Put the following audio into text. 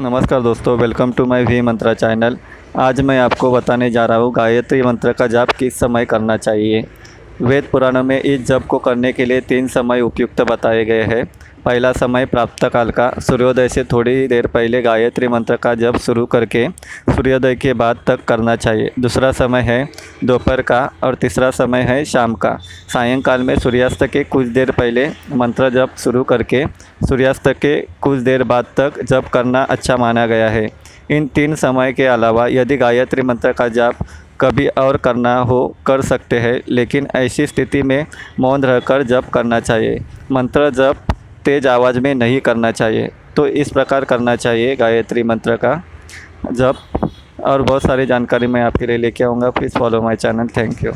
नमस्कार दोस्तों welcome to my V mantra channel आज मैं आपको बताने जा रहा हूँ, गायत्री मंत्र का जाप किस समय करना चाहिए। वेद पुराणों में इस जप को करने के लिए तीन समय उपयुक्त बताए गए हैं। पहला समय प्राप्त काल का, सूर्योदय से थोड़ी देर पहले गायत्री मंत्र का जप शुरू करके सूर्योदय के बाद तक करना चाहिए। दूसरा समय है दोपहर का और तीसरा समय है शाम का। सायंकाल में सूर्यास्त के कुछ देर पहले मंत्र जप शुरू करके सूर्यास्त के कुछ देर बाद तक जप करना अच्छा माना गया है। इन तीन समय के अलावा यदि गायत्री मंत्र का जाप कभी और करना हो, कर सकते हैं, लेकिन ऐसी स्थिति में मौन रहकर जप करना चाहिए। मंत्र जप तेज़ आवाज़ में नहीं करना चाहिए तो इस प्रकार करना चाहिए गायत्री मंत्र का जप। और बहुत सारी जानकारी मैं आपके लिए लेके आऊँगा। Please follow my channel thank you